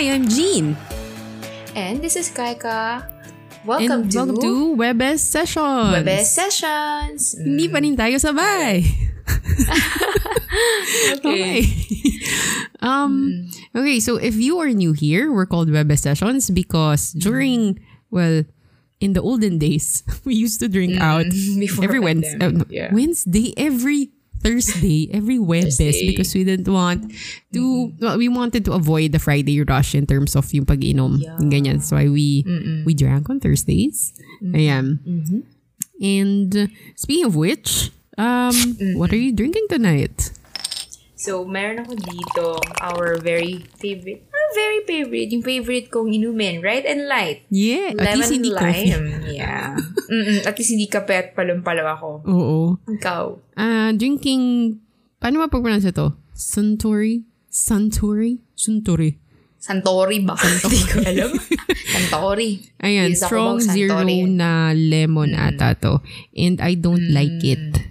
Hi, I'm Jean. And this is Kaika. Welcome and to, welcome to Webes Sessions. Webes Sessions. Mm. Hindi pa rin tayo sabay. okay. um, mm. okay, so if you are new here, we're called Webes Sessions because mm. during, well, in the olden days, we used to drink out Before every Wednesday, pandemic, uh, yeah. Wednesday, every Thursday, every Webes Thursday. because we didn't want to, well, we wanted to avoid the Friday rush in terms of yung pag-inom. Yeah. Ganyan. So why we, we drank on Thursdays. Ayan. And uh, speaking of which, um, what are you drinking tonight? So, meron ako dito our very favorite, very favorite, yung favorite kong inumin, right and light. Yeah, at Lemon least hindi coffee. lime. Yeah. Mm-mm, at least hindi kape at palumpalaw ako. Oo. Ikaw. Ah, drinking, paano ba pag-pronounce ito? Suntory? Suntory? Suntory. Santori ba? Hindi ko alam. Santori. Ayan, strong zero na lemon ata to. And I don't like it.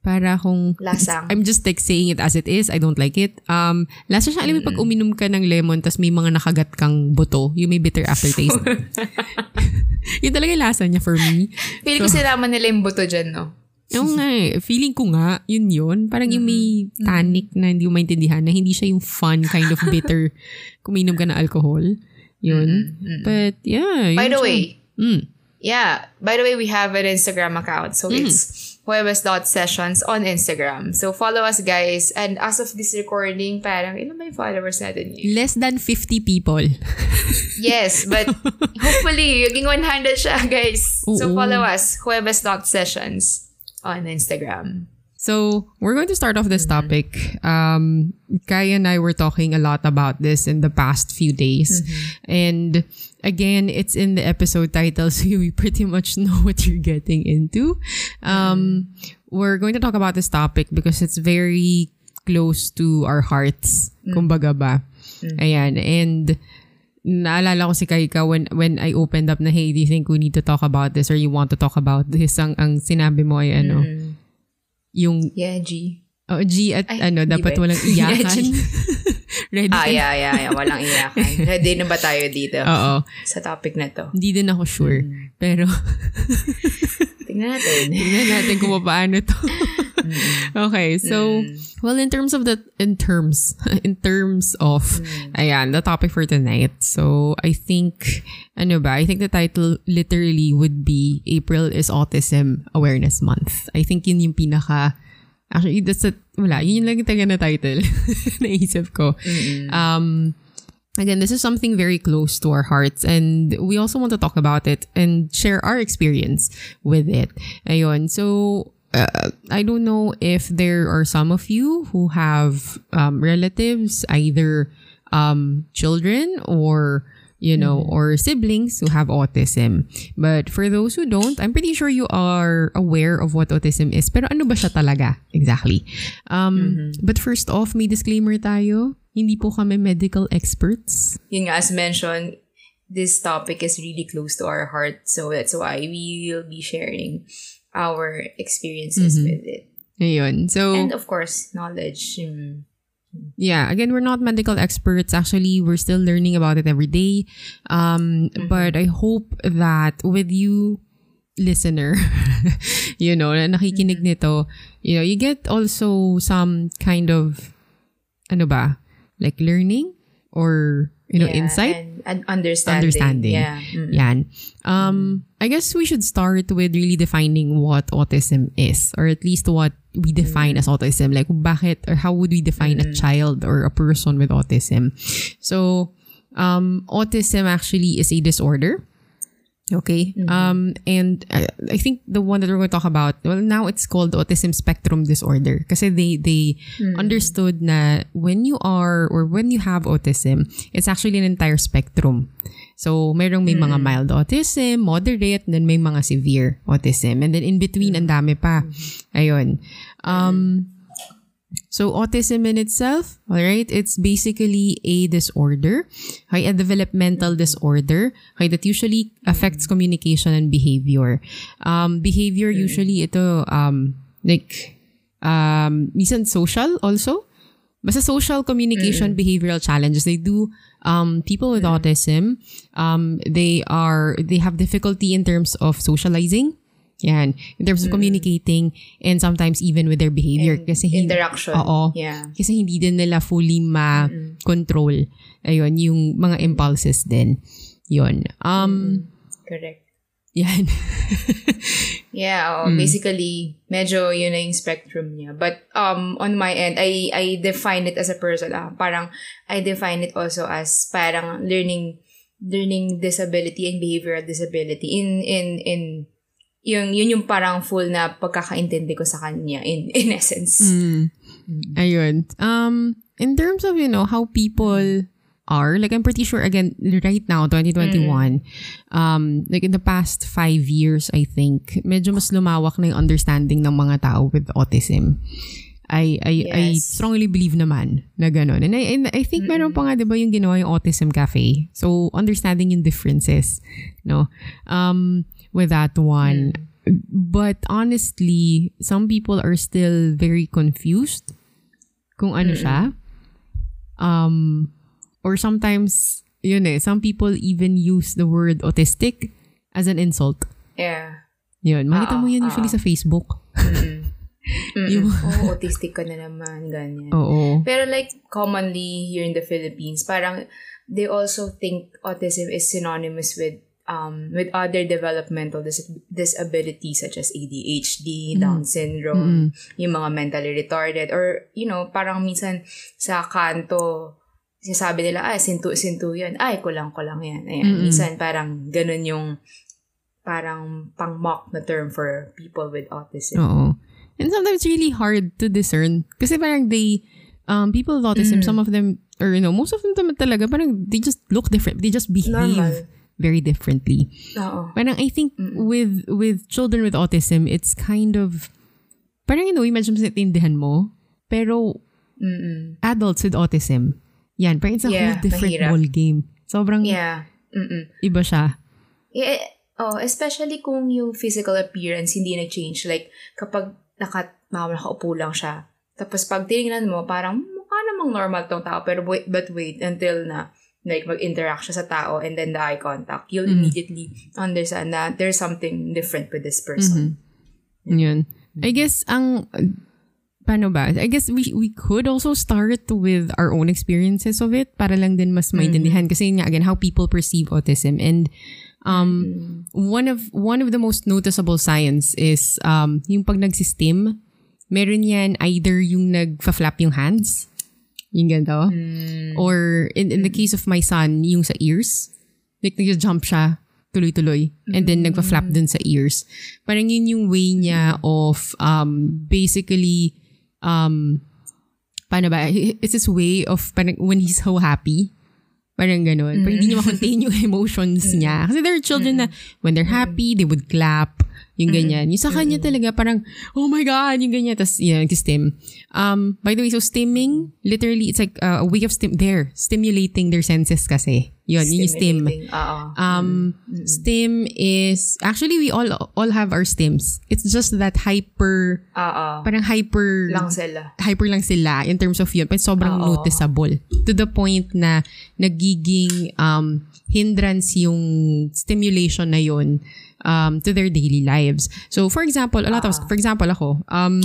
Para kung... Lasang. I'm just like saying it as it is. I don't like it. Um, lasa siya, alam mo, pag uminom ka ng lemon tas may mga nakagat kang buto, yung may bitter aftertaste. yun talaga yung lasa niya for me. Feeling ko sinama nila yung buto dyan, no? Oo nga eh. Feeling ko nga, yun yun. Parang yung may tanic na hindi mo maintindihan na hindi siya yung fun kind of bitter kuminom ka ng alcohol. Yun. But yeah. By the siya. way, Mm. Yeah. By the way, we have an Instagram account. So it's Huevas.sessions on Instagram. So follow us, guys. And as of this recording, parang ilan ba yung followers natin yun? Less than 50 people. Yes, but hopefully, maging 100 siya, guys. So follow us, Huevas.sessions on Instagram. So, we're going to start off this topic. Um, Kaya and I were talking a lot about this in the past few days. And again, it's in the episode title, so you pretty much know what you're getting into. Um, We're going to talk about this topic because it's very close to our hearts. Kumbaga ba. Ayan. And naalala ko si Kaika when when I opened up na, hey, do you think we need to talk about this or you want to talk about this? Ang, ang sinabi mo ay ano, yung Yeah, G. oh, G at Ay, ano, dapat ba? walang Yeah, iyakan. G. Ready Ah, yeah, yeah, yeah. Walang iyakan. Ready na ba tayo dito? Oo. Sa topic na to. Hindi din ako sure. Pero, Tingnan natin. tingnan natin kung paano to. okay, so, well, in terms of the, in terms, in terms of, ayan, the topic for tonight. So, I think, ano ba, I think the title literally would be April is Autism Awareness Month. I think yun yung pinaka, actually, that's a, wala, yun lang taga na title. Naisip ko. Um, again, this is something very close to our hearts and we also want to talk about it and share our experience with it. Ayun. So, uh, I don't know if there are some of you who have um, relatives, either um, children or you know, or siblings who have autism. But for those who don't, I'm pretty sure you are aware of what autism is. Pero ano ba siya talaga? Exactly. Um, But first off, may disclaimer tayo. Hindi po kami medical experts. yun nga, as mentioned, this topic is really close to our heart. So that's why we will be sharing our experiences with it. Ayun. So, And of course, knowledge. Mm. Yeah, again, we're not medical experts. Actually, we're still learning about it every day. Um, But I hope that with you, listener, you know, na nakikinig nito, you know, you get also some kind of, ano ba, like learning or, you know, Yeah, insight. And, and understanding. Understanding. Yeah. Mm. Yan. Um, I guess we should start with really defining what autism is, or at least what we define as autism. Like, bakit or how would we define a child or a person with autism? So, um, autism actually is a disorder. Okay. Um, and I, I think the one that we're going to talk about, well, now it's called autism spectrum disorder. because they, they understood that when you are, or when you have autism, it's actually an entire spectrum. So, mayroong may mga mild autism, moderate, then may mga severe autism. And then in between, ang dami pa. Ayun. Um, So autism in itself, all right, it's basically a disorder, okay, a developmental disorder, okay, that usually affects communication and behavior. Um, behavior usually ito um like um minsan social also. Basta social communication behavioral challenges. They do um, people with autism, um, they are they have difficulty in terms of socializing. Yan. In terms of communicating and sometimes even with their behavior. And kasi hin- interaction. Oo. Yeah. Kasi hindi din nila fully ma-control. Ayun, yung mga impulses din. Yun. Um, Correct. Yan. Yeah, oo. basically, medyo yun na yung spectrum niya. But um on my end, I I define it as a person. Ah, parang I define it also as parang learning learning disability and behavioral disability in in in yung yun yung parang full na pagkakaintindi ko sa kanya in in essence. Mm. Ayun. Um, in terms of, you know, how people are, like I'm pretty sure, again, right now, 2021, um, like in the past five years, I think, medyo mas lumawak na yung understanding ng mga tao with autism. I I I Yes. strongly believe naman na gano'n. And I, and I think meron pa nga, di ba, yung ginawa yung Autism Cafe. So, understanding yung differences, no? Um, with that one. But honestly, some people are still very confused kung ano siya. Um, or sometimes, yun eh, some people even use the word autistic as an insult. Yeah. Yun, makita mo Oo, yan usually sa Facebook. Mm-mm. Oh, autistic ka na naman, ganyan. Oo. Pero like commonly here in the Philippines, parang they also think autism is synonymous with um with other developmental dis- disabilities such as ADHD, Down syndrome, yung mga mentally retarded or you know, parang minsan sa kanto sinasabi nila, ay, sintu-sintu yan. Ay, kulang-kulang yan. Ayan. Minsan parang ganun yung parang pang-mock na term for people with autism. Oo. And sometimes it's really hard to discern. Kasi parang they, um, people with autism, some of them, or you know, most of them naman talaga, parang they just look different. They just behave Normal. very differently. Oo. Parang I think with with children with autism, it's kind of, parang you know, imagine mo natindihan mo, pero Mm-mm. adults with autism, yan, parang it's a Yeah, whole different mahirap. ball game. Sobrang Yeah. Mm-mm. iba siya. Yeah, oh, especially kung yung physical appearance hindi nag-change. Like, kapag naka, nakaupo lang siya. Tapos pag tinignan mo, parang mukha namang normal tong tao. Pero wait, but wait until na like mag-interact siya sa tao and then the eye contact, you'll immediately understand that there's something different with this person. Yun. I guess ang paano ba? I guess we we could also start with our own experiences of it para lang din mas maintindihan. Kasi yun nga again how people perceive autism. And um one of one of the most noticeable signs is um yung pag nagsistim meron yan either yung nagfa-flap yung hands yung ganito or in in the case of my son yung sa ears like nag-jump siya tuloy-tuloy and then nagpa-flap dun sa ears. Parang yun yung way niya of um basically um paano ba? It's his way of parang when he's so happy. Parang ganun. Parang hindi niya ma-contain yung emotions niya. Kasi there are children na when they're happy they would clap. Yung ganyan. Yung sa kanya talaga parang, oh my God, yung ganyan. Tapos, yeah, nag-stim. Um, by the way, so stimming, literally, it's like uh, a way of stim, there, stimulating their senses kasi. Yun, yun yung. Stimulating. Oo. Um, stim is, actually, we all all have our stims. It's just that hyper, Oo. parang hyper, Lang sila. hyper lang sila in terms of yun. Pero sobrang Oo. noticeable. To the point na nagiging um, hindrance yung stimulation na yun um, to their daily lives. So, for example, a lot of, for example, ako, um,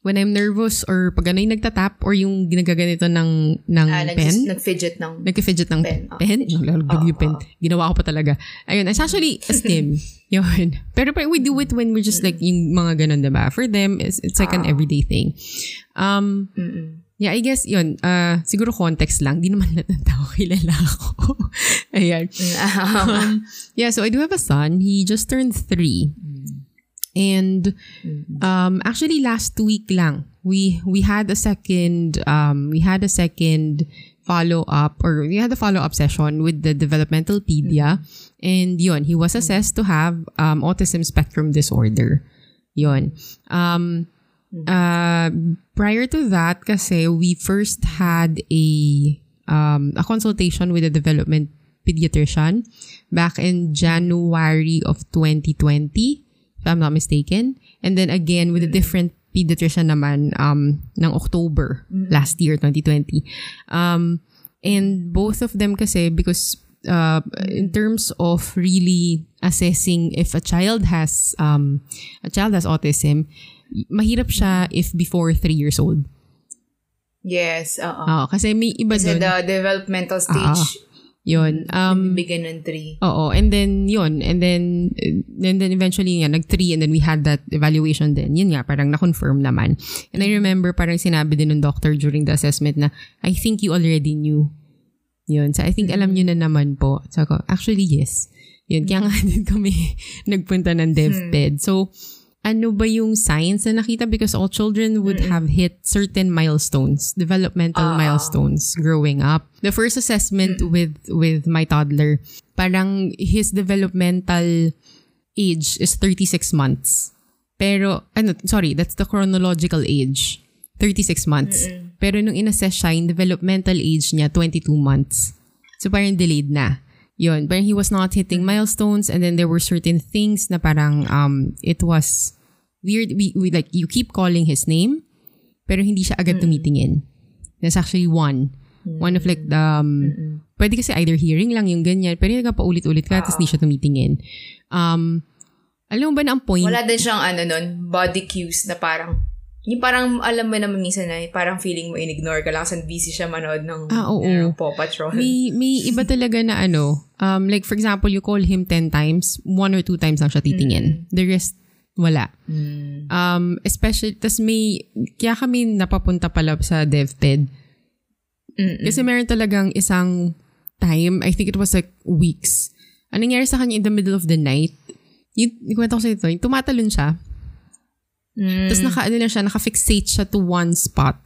when I'm nervous or pag ano yung nagtatap or yung ginagaganito ng, ng Ah, pen, nag-fidget ng... nag-fidget ng Pen. pen. Ah, Nalalaglag yung pen. Ginawa ko pa talaga. Ayun, it's actually a stim. Yun. Pero we do it when we're just like yung mga ganun, diba? For them, it's, it's like an everyday thing. Um, Mm-mm. yeah, I guess yun. Uh, siguro context lang. Di naman lahat ng tao kilala ako. Ayan. Um, yeah, so I do have a son. He just turned three. And um, actually last week lang, we we had a second um, we had a second follow up or we had a follow up session with the developmental pedia. And yun he was assessed to have um, autism spectrum disorder. Yun. Um uh, prior to that kasi we first had a um, a consultation with a development pediatrician back in January of 2020 if I'm not mistaken. And then again with a different pediatrician naman um, ng October last year, 2020. Um, and both of them kasi, because uh, in terms of really assessing if a child has um, a child has autism, mahirap siya if before three years old. Yes, oo. Oo, kasi may iba Kasi dun. the developmental stage, Yun. Um, bigyan ng 3. Oo, and then yun, and then and then eventually nga nag-3 and then we had that evaluation din. Yun nga, parang na-confirm naman. And I remember parang sinabi din ng doctor during the assessment na I think you already knew. Yun. So I think alam nyo na naman po. So ako, actually yes. Yun, kaya nga din kami nagpunta ng DevPed. So, ano ba yung signs na nakita? Because all children would have hit certain milestones, developmental milestones growing up. The first assessment with with my toddler, parang his developmental age is 36 months. Pero, ano, sorry, that's the chronological age. 36 months. Pero nung inassess siya, yung developmental age niya, 22 months. So parang delayed na. Yun. Parang he was not hitting milestones and then there were certain things na parang um, it was weird. We, we, like, you keep calling his name pero hindi siya agad tumitingin. There's actually one. One of like the, um, pwede kasi either hearing lang yung ganyan, pero yung paulit-ulit ka, tapos hindi siya tumitingin. Um, alam mo ba na ang point? Wala din siyang ano nun, body cues na parang, yung parang alam mo naman minsan na parang feeling mo in-ignore ka lang kasi busy siya manood ng Ah, oo. ano, Paw Patrol. May, may iba talaga na ano, um, like for example, you call him 10 times, one or two times lang siya titingin. The rest, wala. Um, especially, tas may, kaya kami napapunta pala sa DevPed. Kasi meron talagang isang time, I think it was like weeks. Anong nangyari sa kanya in the middle of the night? Yung, yung kwento ko sa ito, yung tumatalon siya. Tapos naka, ano lang siya, naka-fixate siya to one spot.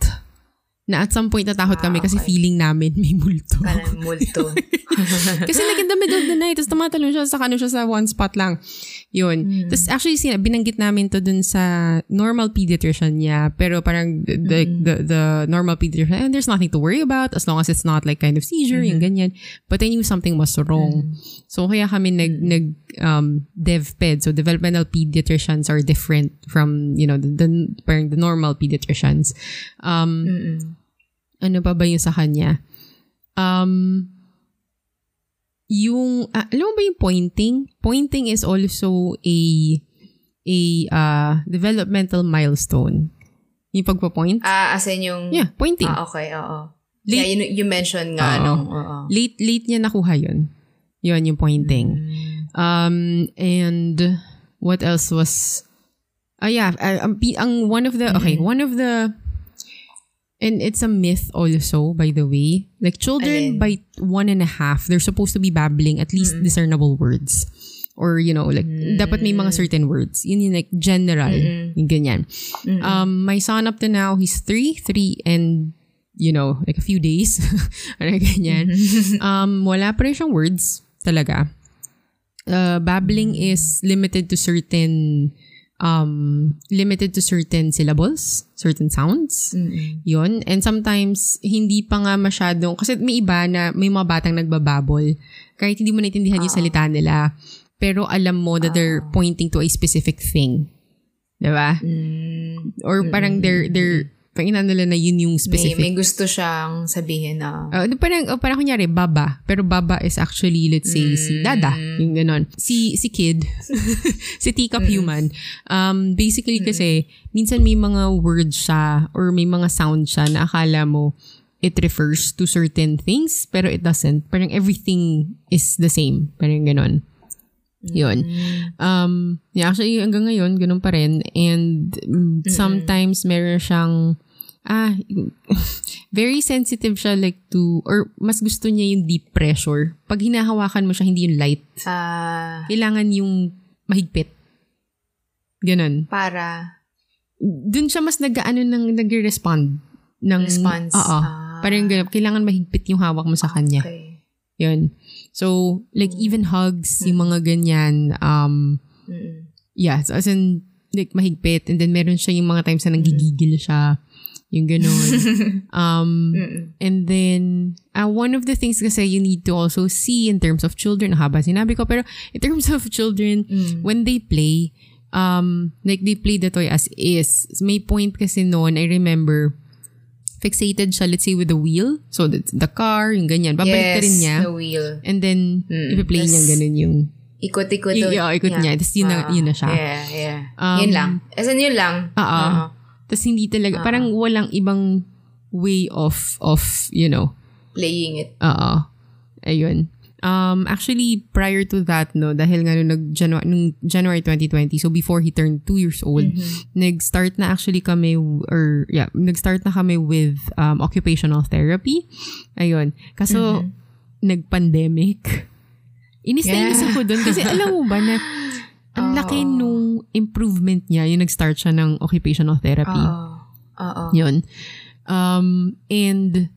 Na at some point natakot kami kasi feeling namin may multo. Parang multo. Kasi like in the middle of the night, tapos tumatalon siya, sa ano siya sa one spot lang. Yun. Tapos actually, sina, binanggit namin to dun sa normal pediatrician niya, pero parang the, the, the normal pediatrician, and there's nothing to worry about as long as it's not like kind of seizure, yung ganyan. But I knew something was wrong. So kaya kami nag, nag um, DevPed, so developmental pediatricians are different from, you know, the, the, parang the normal pediatricians. Um, ano pa ba yung sa kanya? Um, yung, ah, alam mo ba yung pointing? Pointing is also a, a uh, developmental milestone. Yung pagpa-point? ah, as in yung... Yeah, pointing. Ah, okay, oo. Late- yeah, you, you mentioned nga, Oo. ano, oo. late, late niya nakuha yun. Yun, yung pointing. Um, and what else was, ah yeah, uh, ang, pi- ang one of the, okay, one of the, and it's a myth also, by the way. Like, children Alin? by one and a half, they're supposed to be babbling at least discernible words. Or, you know, like, dapat may mga certain words. Yun yung like, general. Yung ganyan. Um, my son up to now, he's three, three, and, you know, like a few days. Parang ganyan. um, wala pa rin siyang words, talaga. Uh, babbling is limited to certain um limited to certain syllables, certain sounds. Yun. And sometimes hindi pa nga masyadong kasi may iba na may mga batang nagbababol kahit hindi mo naintindihan yung salita nila. Pero alam mo that they're pointing to a specific thing. 'Di ba? Or parang they're they're parang inano nila na yun yung May, specific may gusto siyang sabihin na... Uh, parang, oh, parang kunyari, baba. Pero baba is actually, let's say, si Dada. Yung ganon. Si, si Kid. si Teacup Human. Um, basically kasi, minsan may mga words siya or may mga sound siya na akala mo it refers to certain things, pero it doesn't. Parang everything is the same. Parang ganon. Yun. Um, yeah, actually, hanggang ngayon, ganun pa rin. And mm, sometimes meron siyang, ah, very sensitive siya like to, or mas gusto niya yung deep pressure. Pag hinahawakan mo siya, hindi yung light. ah, Kailangan yung mahigpit. Ganun. para... Doon siya mas nag-ano nang nag-respond. Ng, Response. Oo. Ah. Parang ganun. Kailangan mahigpit yung hawak mo sa kanya. Okay. Yun. So, like even hugs, yung mga ganyan, um, Mm-mm. yeah, so as in, like mahigpit. And then meron siya yung mga times na nanggigigil siya. Yung gano'n. um, and then, uh, one of the things kasi you need to also see in terms of children, haba sinabi ko, pero in terms of children, when they play, um, like they played the toy as is. May point kasi noon, I remember, fixated siya, let's say, with the wheel. So, the, the car, yung ganyan. Babalik yes, rin niya. the wheel. And then, Mm, ipi-play niya ganun yung... Ikot-ikot. I- yeah, ikot niya. Tas yun na- Ah, yun na siya. Yeah, yeah. Um, yun lang. As in, yun lang. Oo. Oo. Tapos hindi talaga, Ah. parang walang ibang way of, of, you know, Playing it. Oo. Ayun. Um, actually, prior to that, no, dahil nga nung, nag Janu- nung January 2020, so before he turned two years old, nag-start na actually kami, or yeah, nag-start na kami with um, occupational therapy. Ayun. Kaso, nag-pandemic. Inis na Yeah. inis ako doon. Kasi alam mo ba na, ang laki Oo. nung improvement niya, yung nag-start siya ng occupational therapy. Oo. Oo. Yun. Um, and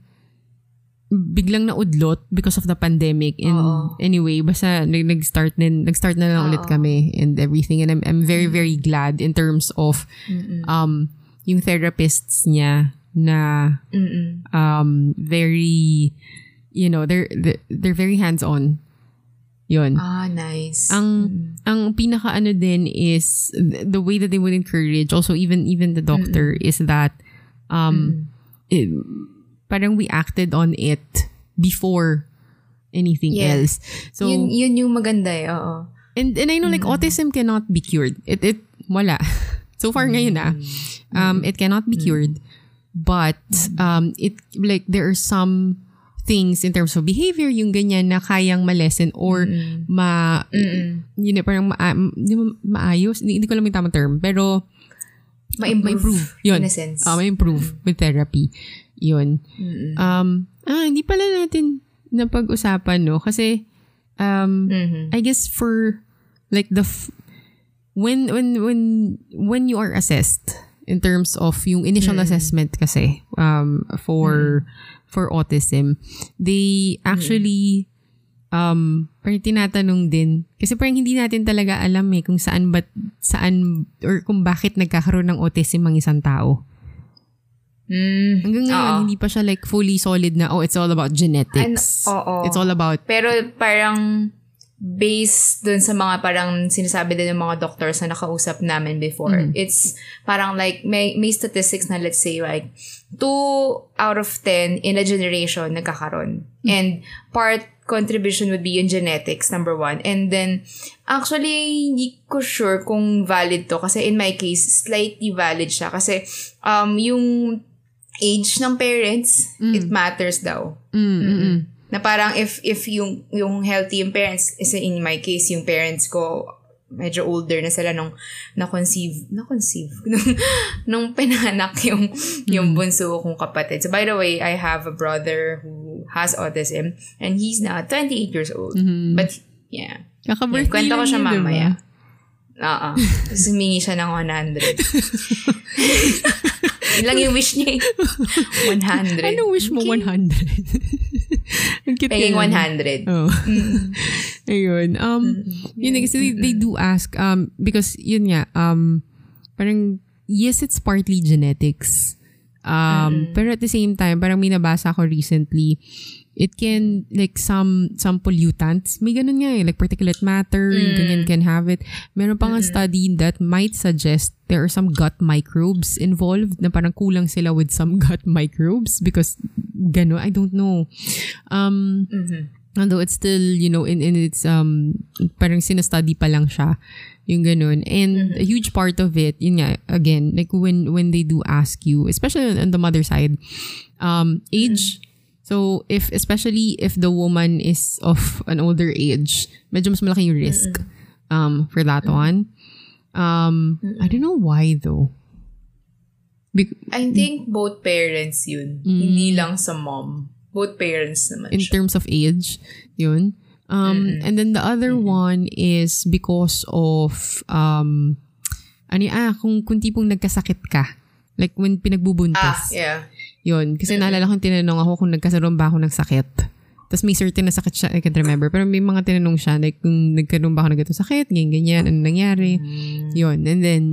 biglang naudlot because of the pandemic. And Oo. anyway, basta nag- nag-start na, nag-start na lang ulit Oo. kami and everything. And I'm, I'm very, very glad in terms of Mm-mm. um, yung therapists niya na Mm-mm. um, very, you know, they're, they're, they're very hands-on. Yun. Ah, nice. Ang Mm. ang pinaka ano din is th- the way that they would encourage also even even the doctor is that um it- parang we acted on it before anything Yeah. else. So yun, yun yung maganda eh. Oo. and and I know like autism cannot be cured. It it wala. So far ngayon ah. Um it cannot be cured. But um it like there are some things in terms of behavior yung ganyan na kayang ma-lessen or ma Mm-mm. yun na, parang ma- mo maayos. Hindi, hindi ko alam yung tamang term. Pero, Ma-improve. ma-improve. Yun. In a sense. ah, ma-improve with therapy. Yun. Um, ah, hindi pala natin napag-usapan, no? Kasi, um, Mhm. I guess for, like, the, f- when, when, when, when you are assessed, in terms of yung initial assessment kasi, um, for, for autism, they actually, um, parang tinatanong din, kasi parang hindi natin talaga alam eh kung saan ba, saan, or kung bakit nagkakaroon ng autism ang isang tao. Mm. Hanggang ngayon, Oo. hindi pa siya like fully solid na, oh, it's all about genetics. An- oo. It's all about, Pero parang based dun sa mga parang sinasabi din ng mga doctors na nakausap namin before, Mm. it's parang like may, may statistics na let's say like 2 out of 10 in a generation nagkakaroon. Mm. And part contribution would be yung genetics, number one. And then, actually, hindi ko sure kung valid to. Kasi in my case, slightly valid siya. Kasi um, yung age ng parents, it matters daw. mm, mm, mm. Na parang if if yung yung healthy yung parents, is in my case, yung parents ko medyo older na sila nung na-conceive, na-conceive, nung, nung pinanak yung, yung bunso kong kapatid. So, by the way, I have a brother who has autism and he's now 28 years old. But, yeah. Kaka-birthday Kwento ko siya yun, diba? Oo. Tapos humingi siya ng 100. Yun lang yung wish niya eh. 100. Anong wish mo? 100? Ang cute Paying kaya. 100. Oh. Ayun. Um, yun na, kasi they, they do ask, um, because yun nga, um, parang, yes, it's partly genetics. Um, pero at the same time, parang may nabasa ko recently, it can, like, some, some pollutants, may ganun nga eh, like particulate matter, yung ganyan can have it. Meron pa nga study that might suggest there are some gut microbes involved na parang kulang sila with some gut microbes because gano, I don't know. Um, although it's still, you know, in, in its, um, parang sinastudy pa lang siya, yung ganun. And a huge part of it, yun nga, again, like when, when they do ask you, especially on, on the mother side, um, age, so if, especially if the woman is of an older age, medyo mas malaki yung risk, um, for that one. Um, I don't know why though. Bec- I think both parents yun. Hindi lang sa mom. Both parents naman in siya. terms of age, yun. Um, and then the other one is because of, um, ano ah, kung, kung tipong nagkasakit ka. Like when pinagbubuntis. Ah, yeah. Yun. Kasi naalala ko tinanong ako kung nagkaroon ba ako ng sakit. Tapos may certain na sakit siya, I can't remember. Pero may mga tinanong siya, like kung nagkaroon ba ako ng ganito sakit, ganyan, ganyan, ano nangyari. Yun. And then,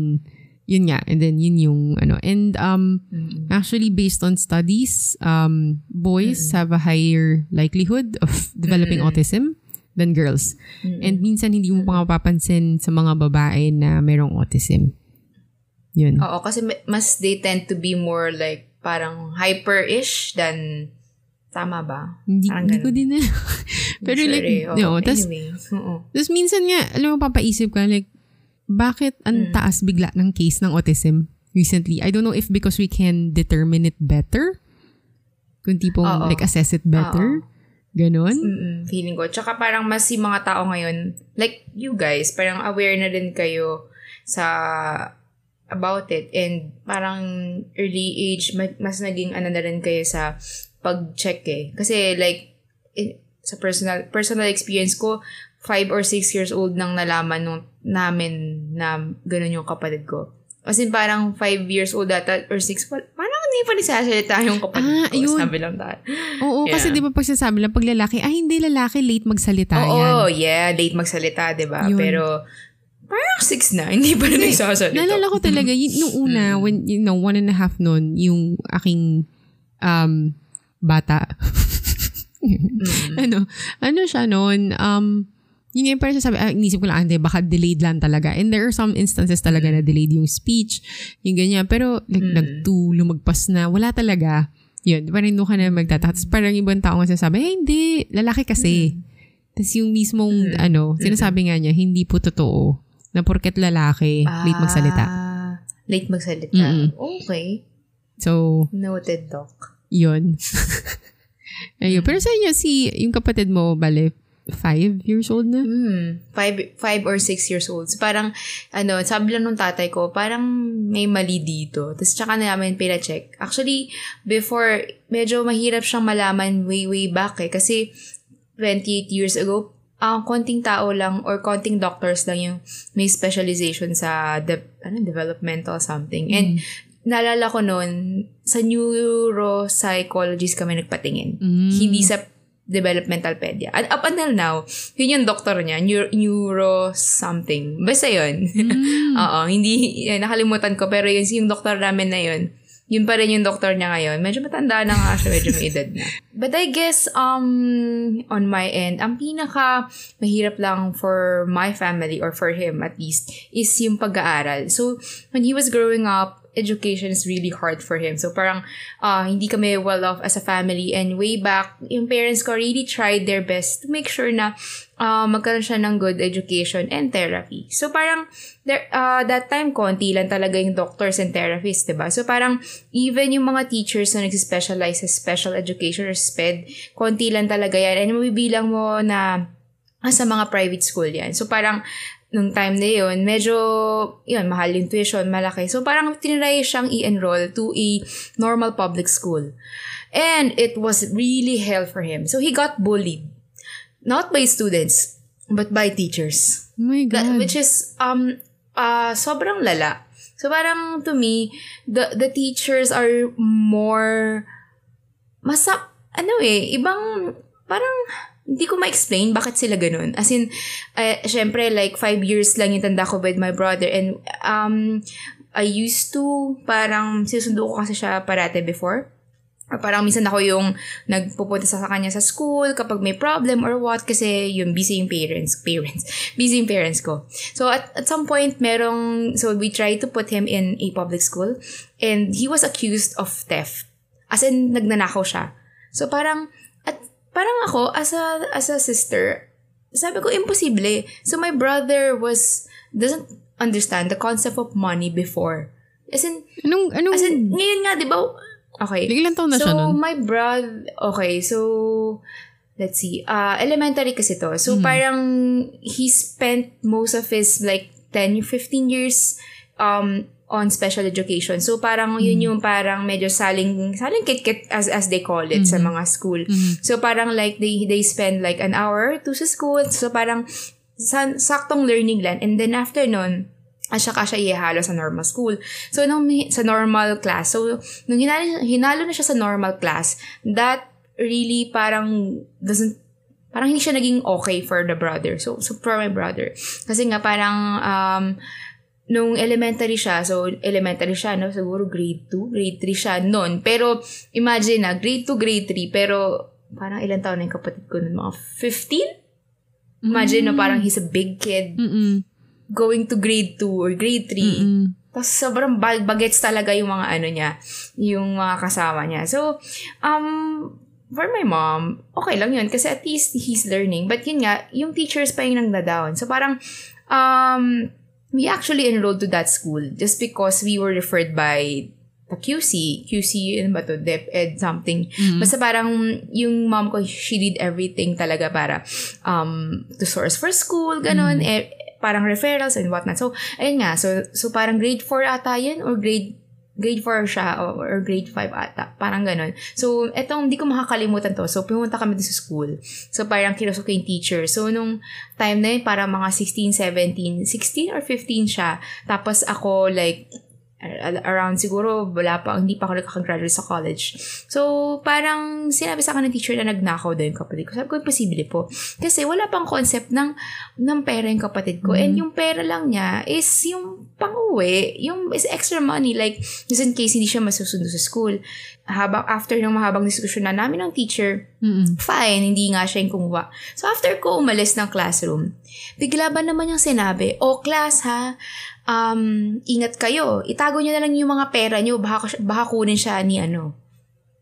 yun nga. And then, yun yung, ano. And, um, actually, based on studies, um, boys have a higher likelihood of developing autism than girls. And minsan hindi mo pa mapapansin sa mga babae na merong autism. Yun. Oo, kasi mas they tend to be more like parang hyper-ish than Tama ba? Hindi, hindi ko din na. Pero sure like, eh. Oo, no, tas, anyway. Oo. tas minsan nga, alam mo, papaisip ka, like, bakit ang taas bigla ng case ng autism recently? I don't know if because we can determine it better. Kung tipong, Oo. like, assess it better. Ganon. Mm-mm, feeling ko. Tsaka parang mas yung mga tao ngayon, like you guys, parang aware na din kayo sa about it. And parang early age, ma- mas naging ano na rin kayo sa pag-check eh. Kasi like, in, sa personal personal experience ko, five or six years old nang nalaman nung namin na ganun yung kapatid ko. As in, parang five years old data or six, pa- parang hindi pa nisasalita yung kapatid Ah, ko. yun. Sabi lang tayo. Oo, kasi Yeah. di ba pag sinasabi lang, pag lalaki, ay hindi lalaki, late magsalita yan. Oo, yeah, late magsalita, di ba? Pero, parang six na, hindi pa rin nagsasalita. Naalala ko talaga, yun, nung una, when, you know, one and a half noon, yung aking um, bata. ano, ano siya noon, um, yun yung parang sabi, ah, inisip ko lang, hindi, baka delayed lang talaga. And there are some instances talaga na delayed yung speech, yung ganyan. Pero, like, nag-two, lumagpas na, wala talaga. Yun, parang doon ka na magtataka. Tapos parang ibang tao nga sasabi, eh, hindi, lalaki kasi. Tapos yung mismong, ano, sinasabi nga niya, hindi po totoo na porket lalaki, late magsalita. Ah, late magsalita. Mm-mm. Okay. So, Noted, Doc. yun. Ayun. Pero sa inyo, si, yung kapatid mo, bale, five years old na? Hmm. Five, five or six years old. So, parang, ano, sabi lang nung tatay ko, parang may mali dito. Tapos, tsaka na namin pina-check. Actually, before, medyo mahirap siyang malaman way, way back eh. Kasi, 28 years ago, ang konting tao lang or konting doctors lang yung may specialization sa de- ano, developmental something. And, naalala ko noon, sa neuropsychologist kami nagpatingin. Hindi sa developmental pedia. And up until now, yun yung doktor niya, neuro, neuro something. Basta yun. Oo, hindi, yan, nakalimutan ko, pero yun, yung doktor namin na yun, yun pa rin yung doktor niya ngayon. Medyo matanda na nga siya, medyo may edad na. But I guess, um, on my end, ang pinaka mahirap lang for my family, or for him at least, is yung pag-aaral. So, when he was growing up, education is really hard for him. So parang uh, hindi kami well off as a family and way back, yung parents ko really tried their best to make sure na uh, magkaroon siya ng good education and therapy. So parang there, uh, that time, konti lang talaga yung doctors and therapists, diba? So parang even yung mga teachers na nag-specialize sa special education or SPED, konti lang talaga yan. And mabibilang mo na sa mga private school yan. So parang nung time na yun, medyo, yun, mahal yung tuition, malaki. So, parang tinry siyang i-enroll to a normal public school. And it was really hell for him. So, he got bullied. Not by students, but by teachers. Oh my That- God. which is, um, uh, sobrang lala. So, parang to me, the, the teachers are more, masa, ano eh, ibang, parang, hindi ko ma-explain bakit sila ganun. As in, uh, syempre, like, five years lang yung tanda ko with my brother. And, um, I used to, parang, sinusundo ko kasi siya parate before. Or parang minsan ako yung nagpupunta sa kanya sa school kapag may problem or what kasi yung busy yung parents, parents, busy yung parents ko. So at, at some point merong, so we tried to put him in a public school and he was accused of theft. As in, nagnanakaw siya. So parang, parang ako, as a, as a sister, sabi ko, imposible. So my brother was, doesn't understand the concept of money before. As in, Anong, anong, as in, ngayon nga, di ba, okay. ilan taon na so, siya nun? my brother, okay, so, let's see, uh, elementary kasi to. Hmm. So, parang, he spent most of his, like, 10, 15 years, um, on special education. So, parang, yun Hmm. yung parang medyo saling, saling kit-kit as, as they call it sa Hmm. mga school. So, parang, like, they, they spend, like, an hour to sa school. So, parang, sa, saktong learning lang. And then, after nun, asya ka siya ihalo sa normal school. So, nung sa normal class, so, nung hinalo, hinalo na siya sa normal class, that really parang doesn't, parang hindi siya naging okay for the brother. So, so for my brother. Kasi nga parang, um, nung elementary siya, so elementary siya, no? Siguro grade 2, grade 3 siya noon. Pero, imagine na, grade 2, grade 3, pero parang ilang taon na yung kapatid ko nun, mga 15? Imagine, no, parang he's a big kid Mm-mm. going to grade 2 or grade 3. Mm-mm. Tapos sobrang bag bagets talaga yung mga ano niya, yung mga kasama niya. So, um, for my mom, okay lang yun kasi at least he's learning. But yun nga, yung teachers pa yung nang So parang, um, we actually enrolled to that school just because we were referred by the QC. QC, ano ba to? Dep Ed something. Basta parang yung mom ko, she did everything talaga para um, to source for school, ganun. Eh, parang referrals and whatnot. So, ayun nga. So, so parang grade 4 ata yun or grade grade 4 siya or, grade 5 ata. Parang ganun. So, etong hindi ko makakalimutan to. So, pumunta kami sa school. So, parang kinusok yung teacher. So, nung time na yun, parang mga 16, 17, 16 or 15 siya. Tapos ako, like, around siguro wala pa, hindi pa ako nakaka-graduate sa college. So, parang sinabi sa akin ng teacher na nagnakaw daw yung kapatid ko. Sabi ko, imposible po. Kasi wala pang concept ng, ng pera yung kapatid ko. Mm-hmm. And yung pera lang niya is yung pang-uwi, yung is extra money. Like, just in case hindi siya masusundo sa school. Habang, after ng mahabang diskusyon na namin ng teacher, Mm-mm. fine, hindi nga siya yung kumuha. So, after ko umalis ng classroom, bigla ba naman yung sinabi, oh, class ha, um, ingat kayo. Itago nyo na lang yung mga pera nyo. Baka, baka kunin siya ni ano,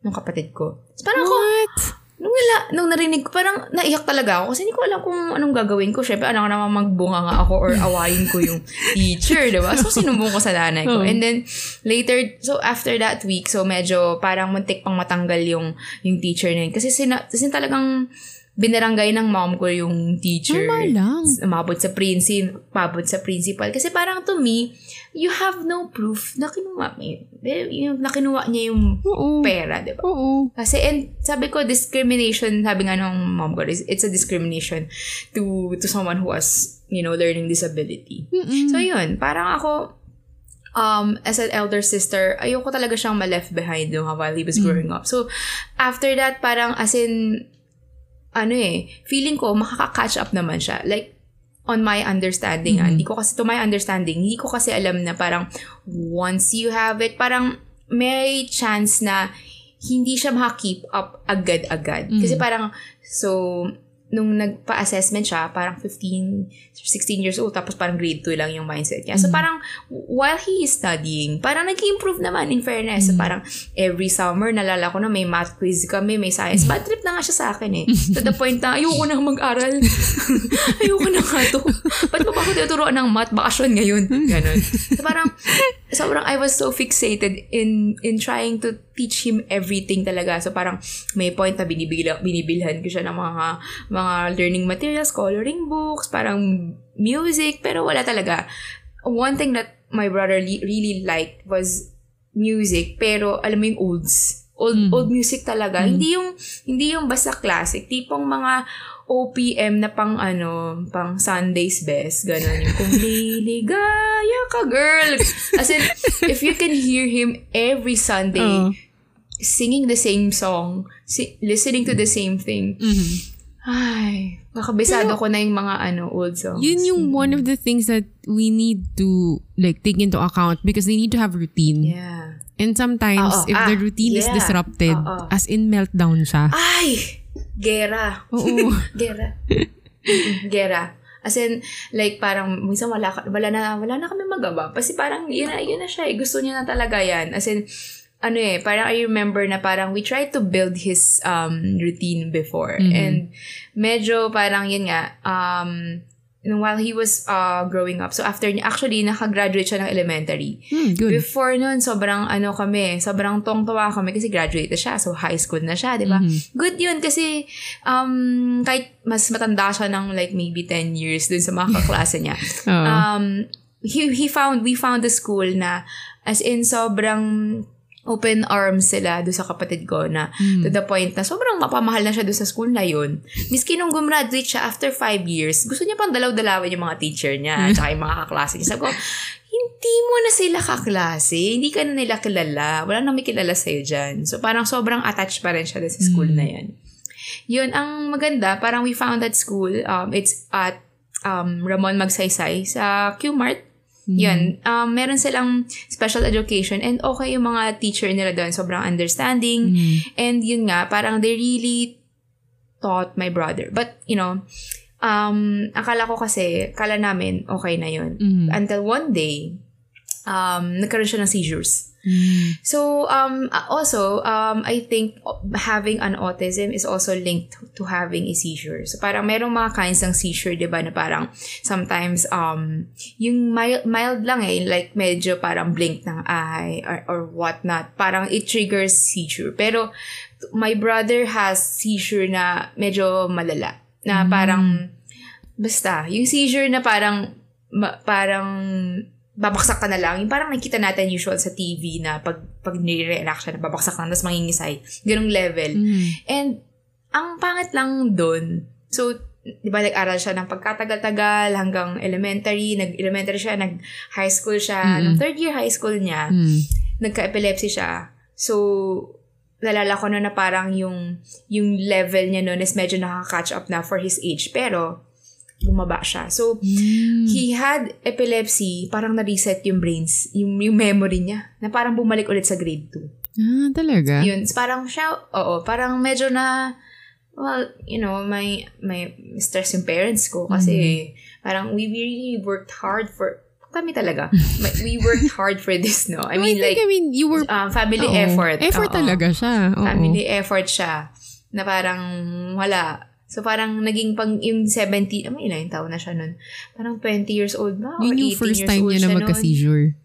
ng kapatid ko. So, parang ako, What? nung, nila, nung narinig ko, parang naiyak talaga ako kasi hindi ko alam kung anong gagawin ko. Siyempre, alam ko naman magbunga nga ako or awayin ko yung teacher, di ba? So, sinumbong ko sa nanay ko. Oh. And then, later, so after that week, so medyo parang muntik pang matanggal yung, yung teacher na yun. Kasi, sina, kasi talagang binaranggay ng mom ko yung teacher. Normal lang. Umabot sa principal, pabot sa principal. Kasi parang to me, you have no proof na kinuha, yung, na kinuha niya yung Oo. pera, di ba? Oo. Kasi, and sabi ko, discrimination, sabi nga nung mom ko, it's a discrimination to to someone who has, you know, learning disability. Mm-mm. So, yun, parang ako, um, as an elder sister, ayoko talaga siyang ma-left behind no, while he was growing up. So, after that, parang as in, ano eh, feeling ko, makaka-catch up naman siya. Like, on my understanding, ah, hindi ko kasi, to my understanding, hindi ko kasi alam na parang, once you have it, parang, may chance na hindi siya maka-keep up agad-agad. Kasi parang, so, nung nagpa-assessment siya, parang 15, 16 years old, tapos parang grade 2 lang yung mindset niya. So parang, while he is studying, parang nag-improve naman in fairness. So parang, every summer, nalala ko na may math quiz kami, may science. Bad trip na nga siya sa akin eh. To the point na, ayoko na mag-aral. ayoko na nga to. Ba't mo ba ako tinuturoan ng math? Bakasyon ngayon. Ganon. So parang, sobrang I was so fixated in in trying to teach him everything talaga. So parang may point na binibil binibilhan ko siya ng mga mga learning materials, coloring books, parang music, pero wala talaga. One thing that my brother li- really liked was music, pero alam mo yung olds. Old, old music talaga. Hindi yung hindi yung basta classic. Tipong mga OPM na pang ano, pang Sunday's best. Ganon yung kung liligaya ka, girl. As in, if you can hear him every Sunday Oo. singing the same song, si- listening to the same thing, Mhm. ay, makabisado ko na yung mga ano, old songs. Yun yung one of the things that we need to like take into account because they need to have routine. Yeah. And sometimes, Oo, if the ah, routine is yeah. disrupted, Oo. as in meltdown siya. Ay! Gera. Oo. Gera. Gera. As in, like, parang, minsan wala, ka- wala na, wala na kami magawa. Kasi parang, yun na, yun na siya eh. Gusto niya na talaga yan. As in, ano eh, parang I remember na parang we tried to build his um routine before. And medyo parang yun nga, um, while he was uh, growing up. So after niya, actually, nakagraduate siya ng elementary. Hmm, good. Before nun, sobrang ano kami, sobrang tongtawa kami kasi graduate na siya. So high school na siya, di ba? Good yun kasi um, kahit mas matanda siya ng like maybe 10 years dun sa mga kaklase niya. Um, he, he found, we found a school na as in sobrang open arms sila doon sa kapatid ko na to the point na sobrang mapamahal na siya doon sa school na yun. Miski nung gumraduate siya after five years, gusto niya pang dalaw-dalawin yung mga teacher niya at saka yung mga kaklase niya. Sabi ko, hindi mo na sila kaklase. Hindi ka na nila kilala. Wala na may kilala sa'yo dyan. So, parang sobrang attached pa rin siya sa school na yan. Yun, ang maganda, parang we found that school. Um, it's at um, Ramon Magsaysay sa Q-Mart. Yun. Um, meron silang special education and okay yung mga teacher nila doon. Sobrang understanding. And yun nga, parang they really taught my brother. But, you know, um, akala ko kasi, kala namin, okay na yun. Mhm. Until one day, um, nagkaroon siya ng seizures. Mm. So, um, uh, also, um, I think having an autism is also linked to having a seizure. So, parang merong mga kinds ng seizure, di ba, na parang sometimes, um, yung mild, mild lang eh, like medyo parang blink ng eye or, or whatnot. Parang it triggers seizure. Pero, my brother has seizure na medyo malala. Na parang, basta, yung seizure na parang, ma- parang, babaksak ka na lang. Yung parang nakikita natin usual sa TV na pag, pag nire-react siya, na babaksak lang, tapos mangingisay. Ganong level. Mm. And, ang pangit lang doon, so, di ba, nag-aral siya ng pagkatagal-tagal hanggang elementary, nag-elementary siya, nag-high school siya. Nung third year high school niya, Mm. nagka-epilepsy siya. So, nalala ko na na parang yung, yung level niya noon is medyo nakaka-catch up na for his age. Pero, bumaba siya. So, Mm. he had epilepsy, parang na-reset yung brains, yung, yung memory niya, na parang bumalik ulit sa grade 2. Ah, talaga? Yun, parang siya, oo, parang medyo na, well, you know, may, may stress yung parents ko kasi parang we really worked hard for, kami talaga, we worked hard for this, no? I mean, think, like, I mean, you were... um, family Oo. effort. Effort Oo. talaga siya. Oo. Family effort siya. Na parang wala. So parang naging pang yung 70, ano ilan yung taon na siya nun? Parang 20 years old ba? Yun yung 18 first time niya na magka-seizure.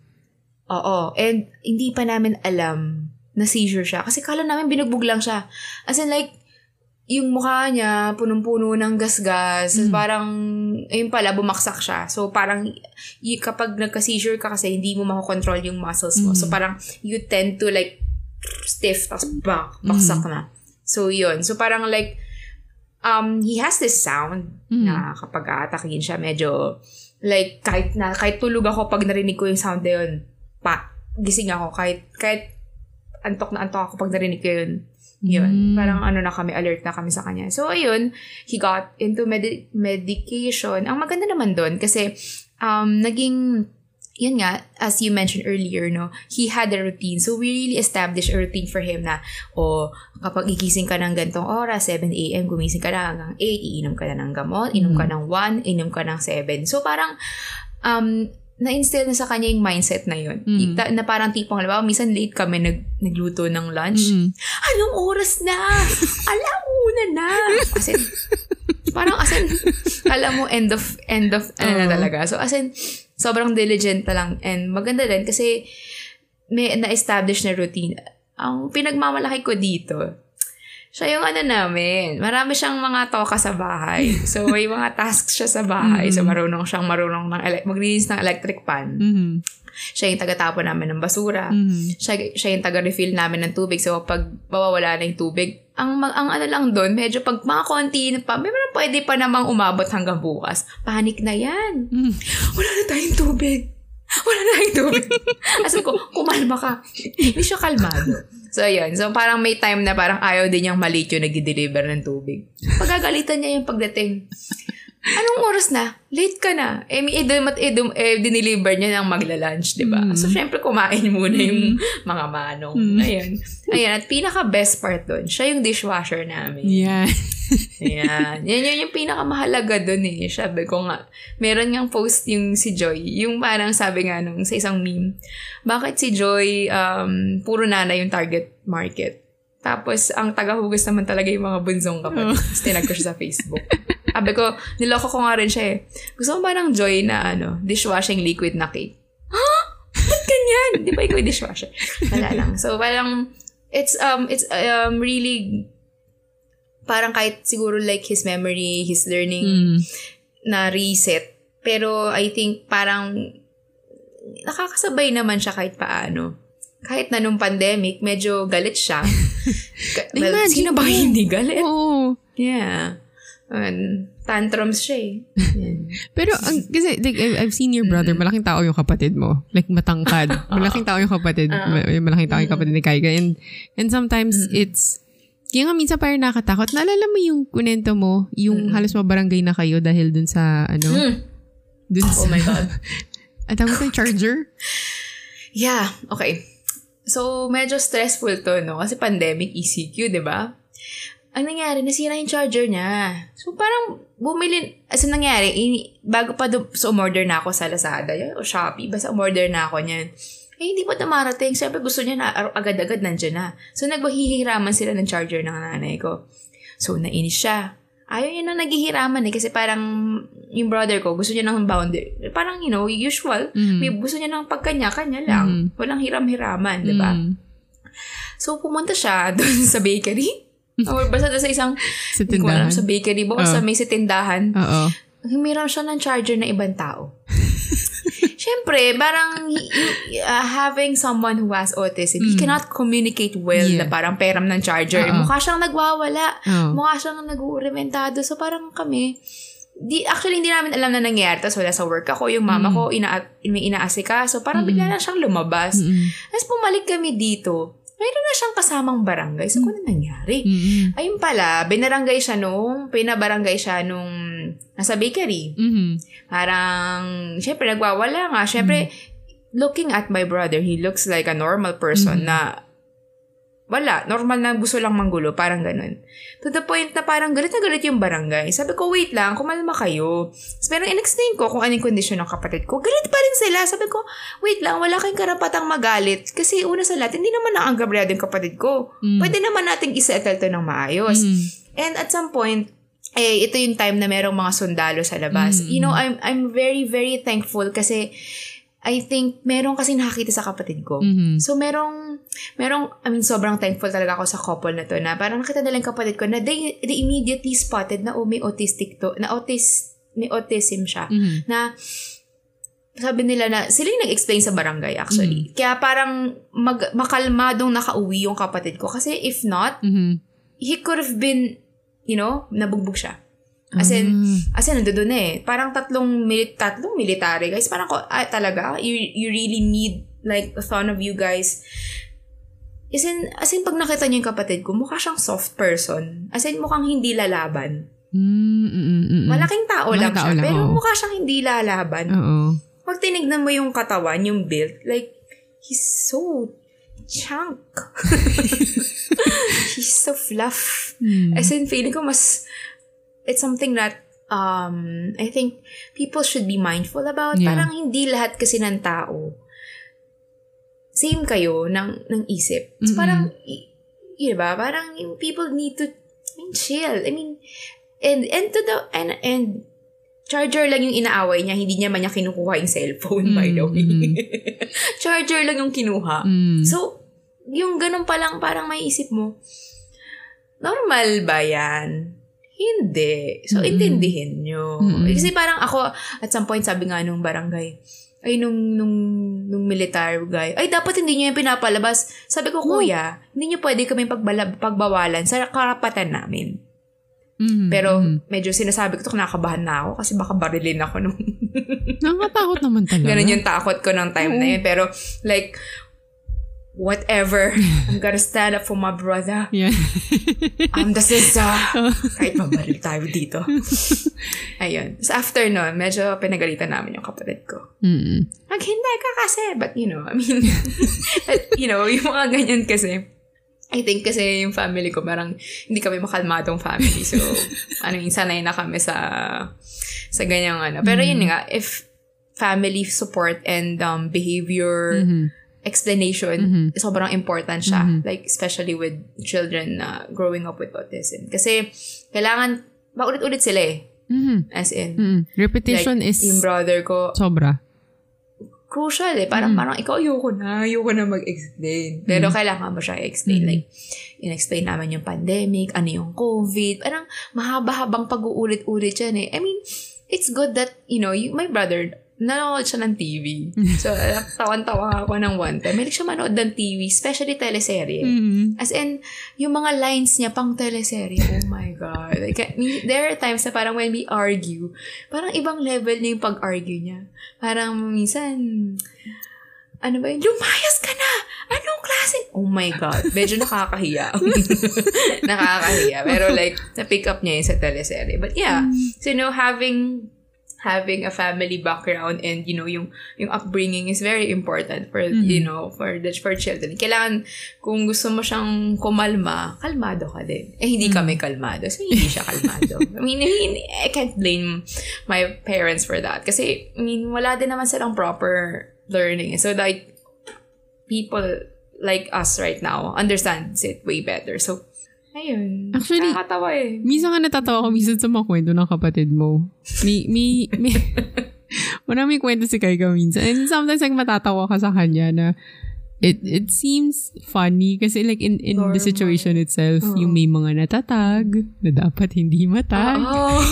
Oo. And hindi pa namin alam na seizure siya. Kasi kala namin binugbog lang siya. As in like, yung mukha niya, punong-puno ng gasgas. Mm. Parang, ayun pala, bumaksak siya. So, parang, y- kapag nagka-seizure ka kasi, hindi mo makokontrol yung muscles mo. Mm. So, parang, you tend to like, stiff, tapos bak, baksak Mm. na. So, yun. So, parang like, um, he has this sound Mm. na kapag aatakin siya, medyo, like, kahit na, kahit tulog ako pag narinig ko yung sound na yun, pa, gising ako. Kahit, kahit antok na antok ako pag narinig ko yun. Yun. Mm. Parang ano na kami, alert na kami sa kanya. So, ayun, he got into medi- medication. Ang maganda naman doon kasi um, naging, yun nga, as you mentioned earlier, no, he had a routine. So, we really established a routine for him na, o, kapag igising ka ng gantong oras, 7 a.m., gumising ka na hanggang 8, iinom ka na ng gamot, inom ka ng 1, inom ka ng 7. So, parang, um, na-instill na sa kanya yung mindset na yun. Mm. Ta- na parang tipong, halimbawa, minsan late kami nag, nagluto ng lunch. Mm. Anong oras na? Alam una na. As in, parang as in, alam mo, end of, end of, ano na Oo. talaga. So, as in, sobrang diligent na lang. And maganda din kasi may na-establish na routine. Ang pinagmamalaki ko dito, siya yung ano namin, marami siyang mga toka sa bahay. So, may mga tasks siya sa bahay. So, marunong siyang marunong ng ele- maglinis ng electric pan. Mhm. Siya yung taga-tapon namin ng basura Mhm. siya, siya yung taga-refill namin ng tubig. So, pag mawawala na yung tubig, ang, mag- ang ano lang doon, medyo pag mga konti na pa, may mga pwede pa namang umabot hanggang bukas. Panik na yan. Mhm. Wala na tayong tubig. Wala na tayong tubig. As ko, kumalma ka. Hindi siya kalmado. So, ayun. So, parang may time na parang ayaw din niyang maliit yung nag-deliver ng tubig. Pagagalitan niya yung pagdating. Anong oras na? Late ka na. Eh, may edum at edum, eh, dineliver niya ng magla-lunch, di ba? So, syempre, kumain muna yung mga manong. Ayun. Ayun. At pinaka-best part doon, siya yung dishwasher namin. Yeah. Ayan. Yan yun yung pinakamahalaga doon eh. Sabi ko nga, meron ngang post yung si Joy. Yung parang sabi nga nung sa isang meme, bakit si Joy, um, puro nanay yung target market? Tapos, ang tagahugas naman talaga yung mga bunzong kapatid. Tapos, tinag ko siya sa Facebook. Sabi ko, niloko ko nga rin siya eh. Gusto mo ba ng Joy na ano, dishwashing liquid na cake? Ha? Ba't ganyan? Di ba ikaw dishwasher? Wala lang. So, parang, it's, um, it's, um, really parang kahit siguro like his memory, his learning Mm. na reset. Pero I think parang nakakasabay naman siya kahit paano. Kahit na nung pandemic, medyo galit siya. Well, Imagine sino ba hindi galit? Oo. Yeah. Um, tantrums siya eh. Pero, ang, kasi, like, I've, seen your brother, malaking tao yung kapatid mo. Like, matangkad. malaking tao yung kapatid. ma- malaking tao yung kapatid ni Kaiga. And, and sometimes, it's, kaya nga minsan parang nakatakot. Naalala mo yung kunento mo, yung halos mabarangay na kayo dahil dun sa, ano, Mm. dun sa, Oh my God. at yung charger? Yeah, okay. So, medyo stressful to, no? Kasi pandemic, ECQ, di ba? ang nangyari, nasira yung charger niya. So, parang bumili, as in nangyari, in, bago pa do, so umorder na ako sa Lazada yun, o Shopee, basta umorder na ako niyan. Eh, hindi pa dumarating. Siyempre, gusto niya na agad-agad nandiyan na. So, nagbahihiraman sila ng charger ng nanay ko. So, nainis siya. Ayaw niya na naghihiraman eh. Kasi parang yung brother ko, gusto niya ng boundary. Parang, you know, usual. Mm. May gusto niya ng pagkanya-kanya lang. Mm. Walang hiram-hiraman, di ba? Mm. So, pumunta siya doon sa bakery. Or basta sa isang, Sa ko alam, tindahan. sa bakery. Basta Oh. may sa tindahan. Oo. Humiram siya ng charger na ibang tao. Siyempre, parang uh, having someone who has autism, he cannot communicate well Mm. Yeah. na parang peram ng charger. Oo. Mukha siyang nagwawala. Oo. Mukha siyang nag-uurimentado. So parang kami, di, actually hindi namin alam na nangyayari. Tapos wala sa work ako. Yung mama ko, ina, may inaasika. So parang bigla na siyang lumabas. Mm-mm. Tapos bumalik kami dito. Mayroon na siyang kasamang barangay. So, kung ano nangyari? Mm-mm. Ayun pala, binaranggay siya nung, pinabarangay siya nung nasa bakery. Mhm. Parang, syempre, nagwawala nga. Syempre, looking at my brother, he looks like a normal person na wala, normal na gusto lang manggulo, parang ganun. To the point na parang galit na galit yung barangay. Sabi ko, wait lang, kumalma kayo. Tapos parang in-explain ko kung anong kondisyon ng kapatid ko. Galit pa rin sila. Sabi ko, wait lang, wala kayong karapatang magalit. Kasi una sa lahat, hindi naman naanggabrado yung kapatid ko. Mm. Pwede naman nating isettle to ng maayos. Mhm. And at some point, eh, ito yung time na merong mga sundalo sa labas. You know, I'm, I'm very, very thankful kasi I think meron kasi nakakita sa kapatid ko. Mhm. So, merong, merong, I mean, sobrang thankful talaga ako sa couple na to na parang nakita nila yung kapatid ko na they, they immediately spotted na, oh, may autistic to, na autis, may autism siya. Mhm. Na, sabi nila na, sila yung nag-explain sa barangay actually. Kaya parang mag, makalmadong nakauwi yung kapatid ko. Kasi if not, Mhm. he could have been, you know, nabugbog siya. As in, Ah. as in, nandun na eh. Parang tatlong, mili- tatlong military guys. Parang, ko, ah, talaga, you, you really need, like, a ton of you guys. As in, as in, pag nakita niyo yung kapatid ko, mukha siyang soft person. As in, mukhang hindi lalaban. Mm, mm, mm, mm. Malaking tao lang Malaking tao siya, lang, pero oo. mukha siyang hindi lalaban. Oo. Pag tinignan mo yung katawan, yung build, like, he's so chunk. he's so fluff. Mm. As in, feeling ko mas, it's something that, um, I think people should be mindful about. Yeah. Parang hindi lahat kasi ng tao, same kayo ng, ng isip. So, Mm-mm. parang, yun ba? Parang yung people need to, I mean, chill. I mean, and, and to the, and, and, charger lang yung inaaway niya, hindi niya man niya kinukuha yung cellphone, by the way. Charger lang yung kinuha. Mm. So, yung ganun pa lang, parang may isip mo, normal ba yan? Hindi. So, Mm-mm. intindihin nyo. Mm-mm. Kasi parang ako, at some point, sabi nga nung barangay, ay, nung, nung, nung military guy, ay, dapat hindi nyo yung pinapalabas. Sabi ko, kuya, hindi nyo pwede kami pagbala, pagbawalan sa karapatan namin. Mhm. Pero, Mhm. medyo sinasabi ko to, kinakabahan na ako kasi baka barilin ako nung Nakakatakot naman talaga. Ganun yung takot ko ng time na yun. Pero, like, whatever. I'm gonna stand up for my brother. Yeah. I'm the sister. Kahit mabaril tayo dito. Ayun. So, after nun, medyo pinagalitan namin yung kapatid ko. Mm. Nag, hindi ka kasi. But, you know, I mean, you know, yung mga ganyan kasi, I think kasi yung family ko, parang hindi kami makalmadong family. So, ano yung sanay na kami sa sa ganyang ano. Pero yun nga, if family support and um, behavior Mhm. Explanation, Mhm. sobrang important siya. Mhm. Like, especially with children na growing up with autism. Kasi, kailangan, paulit-ulit sila eh. Mhm. As in, Mm. Repetition like, is yung brother ko, sobra. crucial eh. Parang, parang ikaw ayoko na, ayoko na mag-explain. Pero kailangan mo siya i-explain. Mm. Like, in-explain namin yung pandemic, ano yung COVID. Parang mahaba-habang pag-uulit-ulit yan eh. I mean, it's good that, you know, you, my brother, nanonood siya ng TV. So, alam, tawan-tawa ako ng one time. Mahilig siya manood ng TV, especially teleserye. Mhm. As in, yung mga lines niya pang teleserye, oh my God. Like, there are times na parang when we argue, parang ibang level na yung pag-argue niya. Parang minsan, ano ba yun? Lumayas ka na! Anong klase? Oh my God. Medyo nakakahiya. nakakahiya. Pero like, na-pick up niya yun sa teleserye. But yeah, so you know, having having a family background and you know yung yung upbringing is very important for mm-hmm. you know for the for children. Kailangan kung gusto mo siyang kumalma kalmado ka din. Eh hindi mm-hmm. kami kalmado. So hindi siya kalmado. I mean I can't blame my parents for that. Kasi I mean wala din naman silang proper learning. So like people like us right now understands it way better. So Ayun. Actually, nakakatawa eh. Minsan nga natatawa ko minsan sa mga kwento ng kapatid mo. May, may, may, maraming kwento si Kaika minsan. And sometimes like matatawa ka sa kanya na it it seems funny kasi like in in Normal. the situation itself, uh-huh. yung may mga natatag na dapat hindi matag. Oo.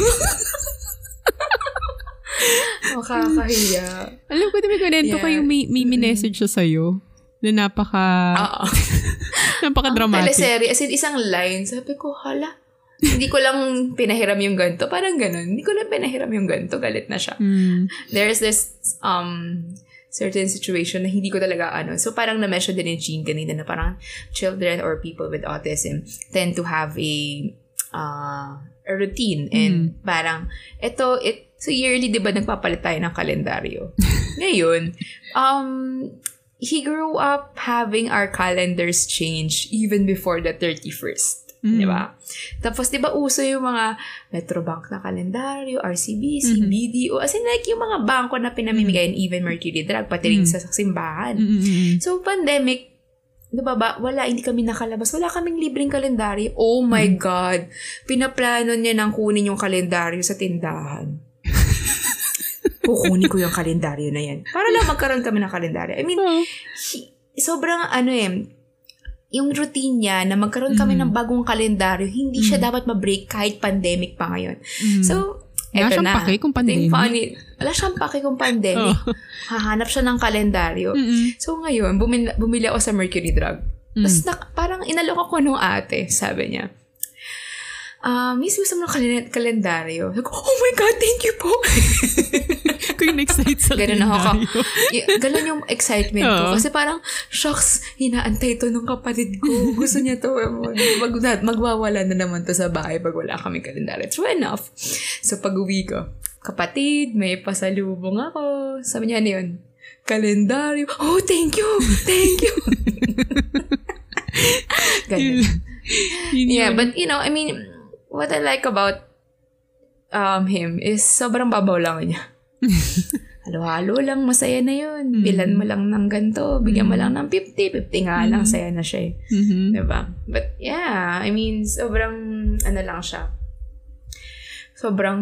Makakahiya. Alam ko, may kwento yeah. ko yung may, may message siya sa'yo na napaka... Oo. napaka-dramatic. Ang teleserye, as in isang line, sabi ko, hala, hindi ko lang pinahiram yung ganto. Parang ganun. Hindi ko lang pinahiram yung ganto. Galit na siya. Mm. There's this um certain situation na hindi ko talaga ano. So parang na-mention din ni Jean kanina na parang children or people with autism tend to have a uh, a routine and mm. parang ito it so yearly 'di ba nagpapalit tayo ng kalendaryo. Ngayon, um he grew up having our calendars change even before the 31st. Mm. Di ba? Tapos, di ba, uso yung mga Metrobank na kalendaryo, RCBC, mm-hmm. BDO, as in like yung mga bangko na pinamimigay, mm-hmm. even Mercury Drug, pati rin mm-hmm. sa simbahan. Mm-hmm. So, pandemic, di ba ba, wala, hindi kami nakalabas. Wala kaming libreng kalendaryo. Oh my mm-hmm. God! Pinaplano niya nang kunin yung kalendaryo sa tindahan kukunin ko yung kalendaryo na yan. Para lang magkaroon kami ng kalendaryo. I mean, he, sobrang ano eh, yung routine niya na magkaroon kami mm. ng bagong kalendaryo, hindi mm. siya dapat ma-break kahit pandemic pa ngayon. Mm. So, wala eto na. pake kung pandemic. Funny, wala siyang pake kung pandemic. Oh. Hahanap siya ng kalendaryo. Mm-mm. So, ngayon, bumili, bumili ako sa Mercury Drug. Mm. Tapos, na, parang inalok ako nung ate, sabi niya uh, miss, gusto mo ng kal- kalendaryo? Like, oh my God, thank you po. Kung excite sa ganun kalendaryo. Ako, y- ganun yung excitement ko. Kasi parang, shocks, hinaantay to ng kapatid ko. Gusto niya to. Mag, magwawala na naman to sa bahay pag wala kami kalendaryo. True enough. So, pag uwi ko, kapatid, may pasalubong ako. Sabi niya, ano yun? Kalendaryo. Oh, thank you! Thank you! Ganun. yeah, but you know, I mean, what I like about um, him is sobrang babaw lang niya. Halo-halo lang, masaya na yun. Mm. Bilan mo lang ng ganito, bigyan mo lang ng 50, 50 nga mm. lang, saya na siya eh. Mm-hmm. Diba? But yeah, I mean, sobrang, ano lang siya. Sobrang,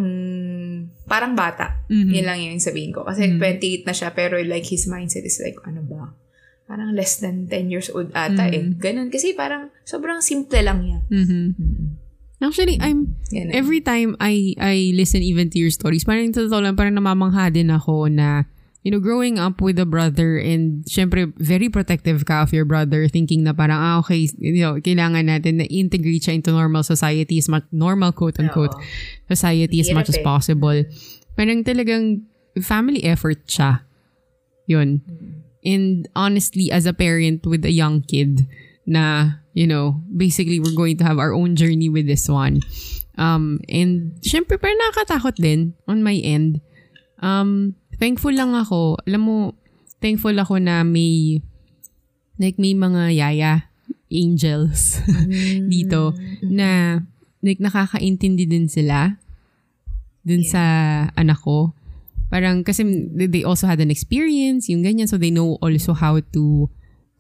parang bata. Mm-hmm. Yun lang yung sabihin ko. Kasi mm-hmm. 28 na siya, pero like his mindset is like, ano ba? Parang less than 10 years old ata mm-hmm. eh. Ganun. Kasi parang sobrang simple lang yan. Mm-hmm. Actually, I'm, Yan every time I I listen even to your stories, parang totoo lang, parang namamangha din ako na, you know, growing up with a brother and syempre, very protective ka of your brother, thinking na parang, ah, okay, you know, kailangan natin na integrate siya into normal society as much, normal quote-unquote, Oo. society as much as eh. possible. Parang talagang family effort siya. Yun. Mm-hmm. And honestly, as a parent with a young kid, na you know, basically we're going to have our own journey with this one. Um, and syempre parang nakakatakot din on my end. Um, thankful lang ako. Alam mo, thankful ako na may like may mga yaya angels dito na like nakakaintindi din sila dun yeah. sa anak ko. Parang kasi they also had an experience, yung ganyan, so they know also how to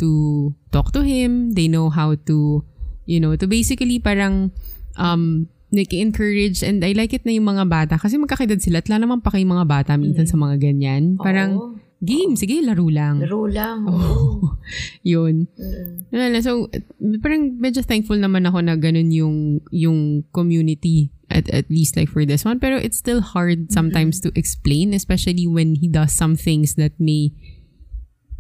to talk to him. They know how to, you know, to basically parang um, nag-encourage and I like it na yung mga bata kasi magkakidad sila at lalo naman pa kay mga bata minsan mm. sa mga ganyan. Parang, oh. game, sige, laro lang. Laro lang. Oh. Yun. Mm. So, parang medyo thankful naman ako na ganun yung, yung community at, at least like for this one. Pero it's still hard sometimes mm-hmm. to explain, especially when he does some things that may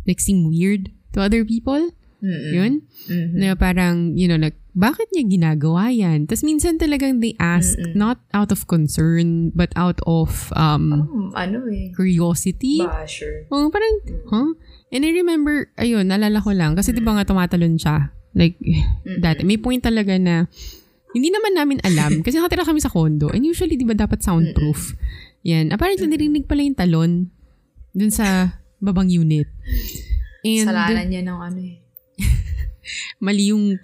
like seem weird to other people. Mm-mm. Yun? Mm-hmm. Na parang, you know, like, bakit niya ginagawa yan? Tapos minsan talagang they ask, Mm-mm. not out of concern, but out of, um, oh, ano eh. Curiosity. Basher. Oh, parang, mm-hmm. huh? And I remember, ayun, nalala ko lang, kasi mm-hmm. di ba nga tumatalon siya? Like, mm-hmm. dati, may point talaga na, hindi naman namin alam, kasi nakatira kami sa condo, and usually, di ba dapat soundproof? Mm-hmm. Yan. Apparently, narinig pala yung talon dun sa babang unit. And, Salanan niya ng ano eh. mali yung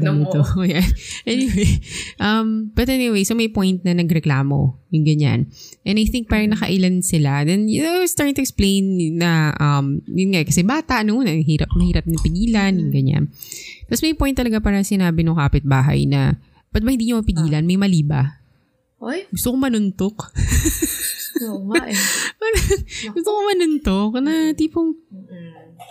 ng nito. Anyway, um, but anyway, so may point na nagreklamo, yung ganyan. And I think parang nakailan sila. Then, you know, starting to explain na, um, yun nga, kasi bata, ano, na hirap na hirap na pigilan, yung ganyan. Tapos may point talaga para sinabi ng kapitbahay na, ba't ba hindi nyo mapigilan? May mali ba? Oy, Gusto ko manuntok. oo nga eh. Gusto ko manuntok na tipong,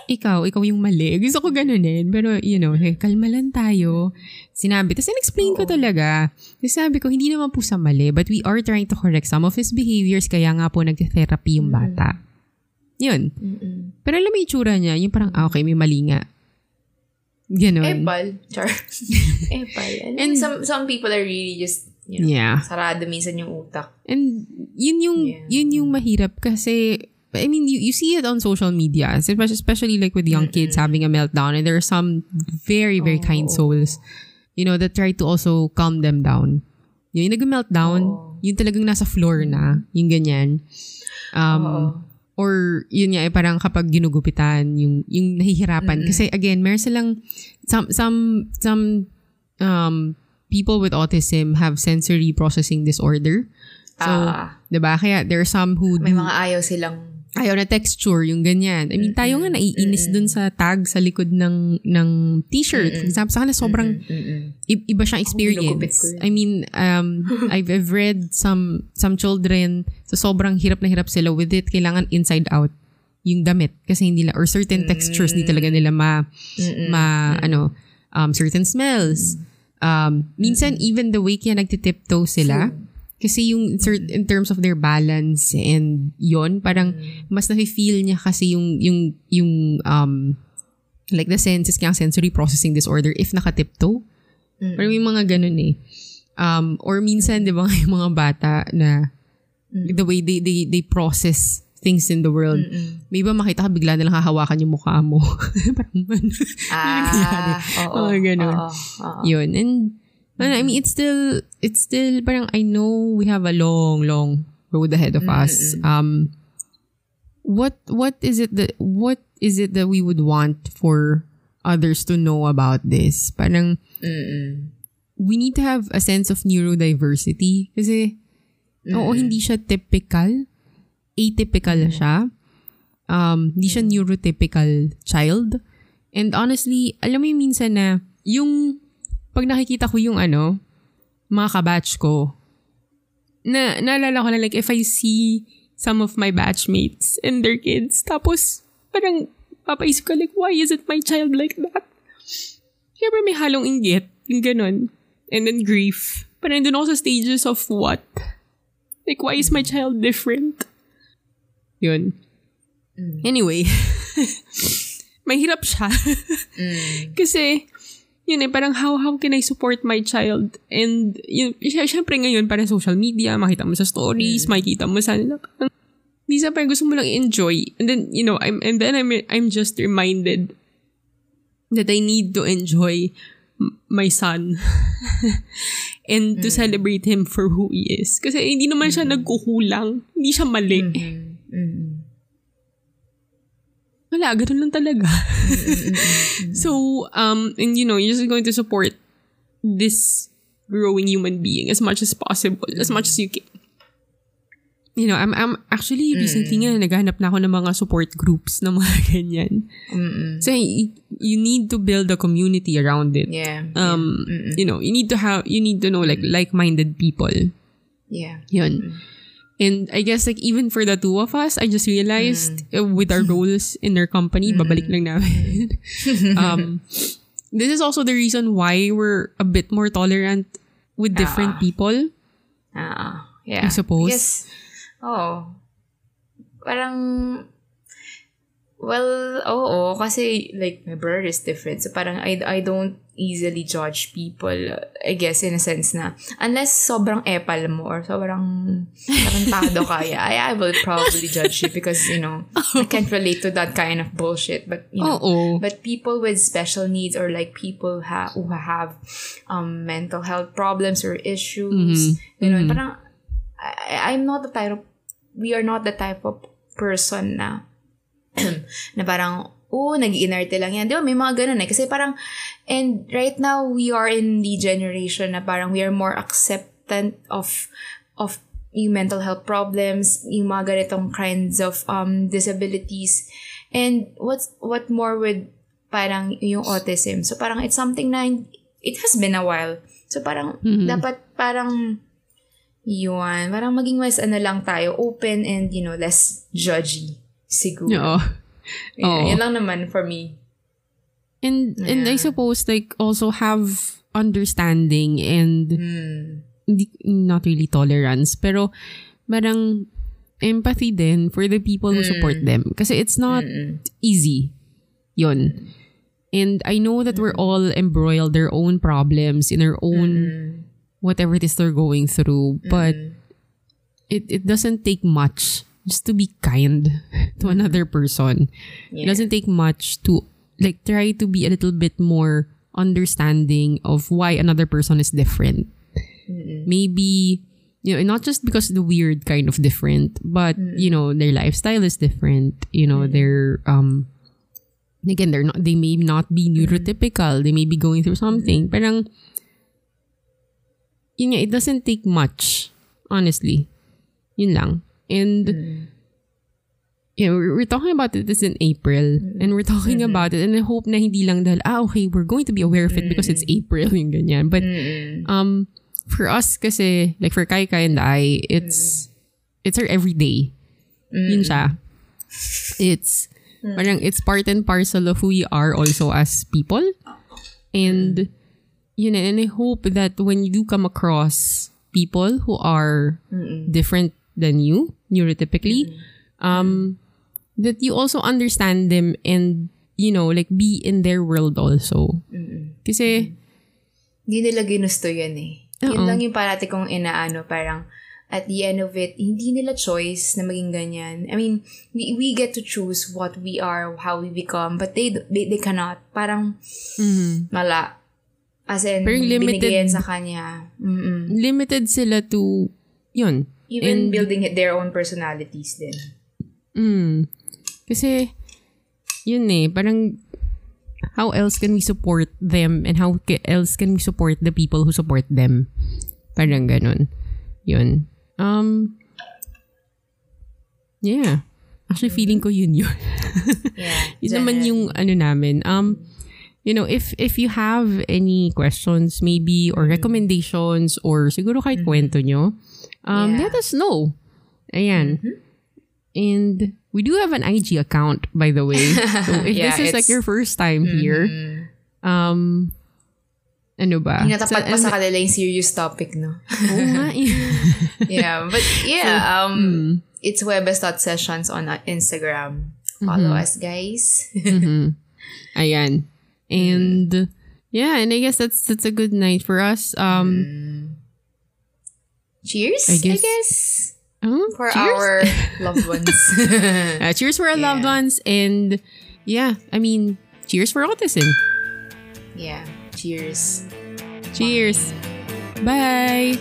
ikaw, ikaw yung mali. Gusto ko ganunin. Pero, you know, hey, kalma lang tayo. Sinabi. Tapos, in-explain ko talaga. Tapos, sabi ko, hindi naman po sa mali, but we are trying to correct some of his behaviors, kaya nga po nag-therapy yung bata. Yun. Mm-mm. Pero alam mo yung tsura niya, yung parang, ah, okay, may mali nga. Ganon. Epal. Char. Epal. And, And- some some people are really just, you know, Yeah. sarado minsan yung utak. And yun yung Yeah. yun yung mahirap kasi I mean you, you see it on social media especially, like with young kids having a meltdown and there are some very very kind souls you know that try to also calm them down. Yung nag-meltdown, Oo. yung talagang nasa floor na, yung ganyan. Um, Oo. or yun nga, eh, parang kapag ginugupitan, yung, yung nahihirapan. Kasi again, meron silang, some, some, some, um, people with autism have sensory processing disorder. So, Ah. 'di ba? Kaya there are some who May do, mga ayaw silang ayaw na texture, yung ganyan. I mean, tayo nga naiinis dun sa tag sa likod ng ng t-shirt. For example, sa kanila sobrang Mm-mm. iba siyang experience. I mean, um, I've, I've read some some children so sobrang hirap na hirap sila with it. Kailangan inside out yung damit kasi hindi nila or certain textures hindi talaga nila ma ma ano um certain smells. Um minsan even the way kaya nagtitiptoe sila kasi yung in terms of their balance and yon parang mas nafe-feel niya kasi yung yung yung um like the senses kaya sensory processing disorder if nakatiptoe. Parang may mga ganun eh. Um, or minsan, di ba, yung mga bata na the way they, they, they process things in the world. May iba makita ka bigla na lang hahawakan yung mukha mo. parang ano. Ah, oo. Mga ganun. Oo. oo. Yun. And, ano, I mean, it's still, it's still, parang I know we have a long, long road ahead of us. Um, what, what is it that, what is it that we would want for others to know about this? Parang, Mm-mm. we need to have a sense of neurodiversity. Kasi, oo, hindi siya typical. Atypical siya. Um, hindi siya neurotypical child. And honestly, alam mo yung minsan na, yung, pag nakikita ko yung ano, mga kabatch ko, na, naalala ko na like, if I see some of my batchmates and their kids, tapos, parang, papaisip ka like, why isn't my child like that? Siyempre may halong inggit, yung ganun. And then grief. Parang doon ako sa stages of what? Like, why is my child different? Yun. Anyway. mahirap siya. Kasi, yun eh, parang how, how can I support my child? And, yun, sy- syempre ngayon, parang social media, makita mo sa stories, makikita mo sa, parang, minsan parang gusto mo lang enjoy. And then, you know, I'm, and then I'm, I'm just reminded that I need to enjoy m- my son and to celebrate him for who he is. Kasi hindi naman siya nagkukulang. Hindi siya mali. Mm-mm. Wala, ganun lang talaga. so, um, and you know, you're just going to support this growing human being as much as possible, as much as you can. You know, I'm, I'm actually recently nga naghanap na ako ng mga support groups na mga ganyan. Mm-mm. So, you need to build a community around it. Yeah. Um, you know, you need to have, you need to know like like-minded people. yeah. Yun. And I guess like even for the two of us, I just realized uh, with our roles in our company, babalik lang namin. um, this is also the reason why we're a bit more tolerant with different people. Ah, yeah. I suppose. Yes. Oh. Parang, well, oo, kasi like my brother is different. So parang I, I don't easily judge people, I guess in a sense na, unless sobrang epal mo or sobrang tarantado ka, yeah, I, I will probably judge you because, you know, I can't relate to that kind of bullshit. But, you know, Oo. but people with special needs or like people ha- who have um, mental health problems or issues, you know, parang I, I'm not the type of, we are not the type of person na, na parang, oh, nag-inerte lang yan. Di ba, may mga ganun eh. Kasi parang, and right now, we are in the generation na parang we are more acceptant of, of yung mental health problems, yung mga ganitong kinds of um disabilities. And what's what more with parang yung autism. So parang it's something na it has been a while. So parang Mhm. dapat parang yun, parang maging mas ano lang tayo, open and you know, less judgy siguro. Oo. Yeah, Oo. Yun lang naman for me. And and I Yeah. suppose like also have understanding and Hmm. hindi, not really tolerance, pero parang empathy din for the people who support them. Kasi it's not Mm-mm. easy. Yun. And I know that we're all embroiled their own problems in our own Mm. whatever it is they're going through. But it, it doesn't take much just to be kind to another person. It doesn't take much to like try to be a little bit more understanding of why another person is different. Maybe you know, not just because the weird kind of different, but you know, their lifestyle is different. You know, their um again, they're not they may not be neurotypical. They may be going through something. Parang yun nga, it doesn't take much, honestly. Yun lang. And yeah, we're, we're talking about it this in April. And we're talking about it and I hope na hindi lang dahil, ah, okay, we're going to be aware of it because it's April, yung ganyan. But, um, for us kasi, like for Kai Kai and I, it's, it's our everyday. Yun siya. It's, parang it's part and parcel of who we are also as people. And, yun, and I hope that when you do come across people who are different than you, neurotypically, um, that you also understand them and, you know, like be in their world also. Kasi, Hindi nila ginusto yun eh. Oo. Yun lang yung parati kong inaano, parang at the end of it, hindi nila choice na maging ganyan. I mean, we, we get to choose what we are, how we become, but they they, they cannot. Parang, mala. As in, limited- binigay yan sa kanya. Mm-mm. limited sila to, yun. Even building their own personalities din. Mm. Kasi, yun eh, parang, how else can we support them and how else can we support the people who support them? Parang ganun. Yun. Um, yeah. Actually, feeling ko yun yun. Yeah. Yun naman yung ano namin. Um, you know, if if you have any questions maybe or recommendations or siguro kahit kwento nyo, um, Yeah. let us know. Ayan. And we do have an IG account, by the way. So if Yeah, this is like your first time here, um, ano ba? Hinatapat pa So, sa kanila yung serious topic, no? Oo nga eh. yeah, but yeah, um, it's webes.sessions on uh, Instagram. Follow us, guys. Ayan. And yeah, and I guess that's that's a good night for us. Um, Cheers, I I guess- guess, oh, for cheers. our loved ones. Uh, cheers for our loved ones. And yeah, I mean, cheers for autism. yeah, cheers. Cheers. Bye.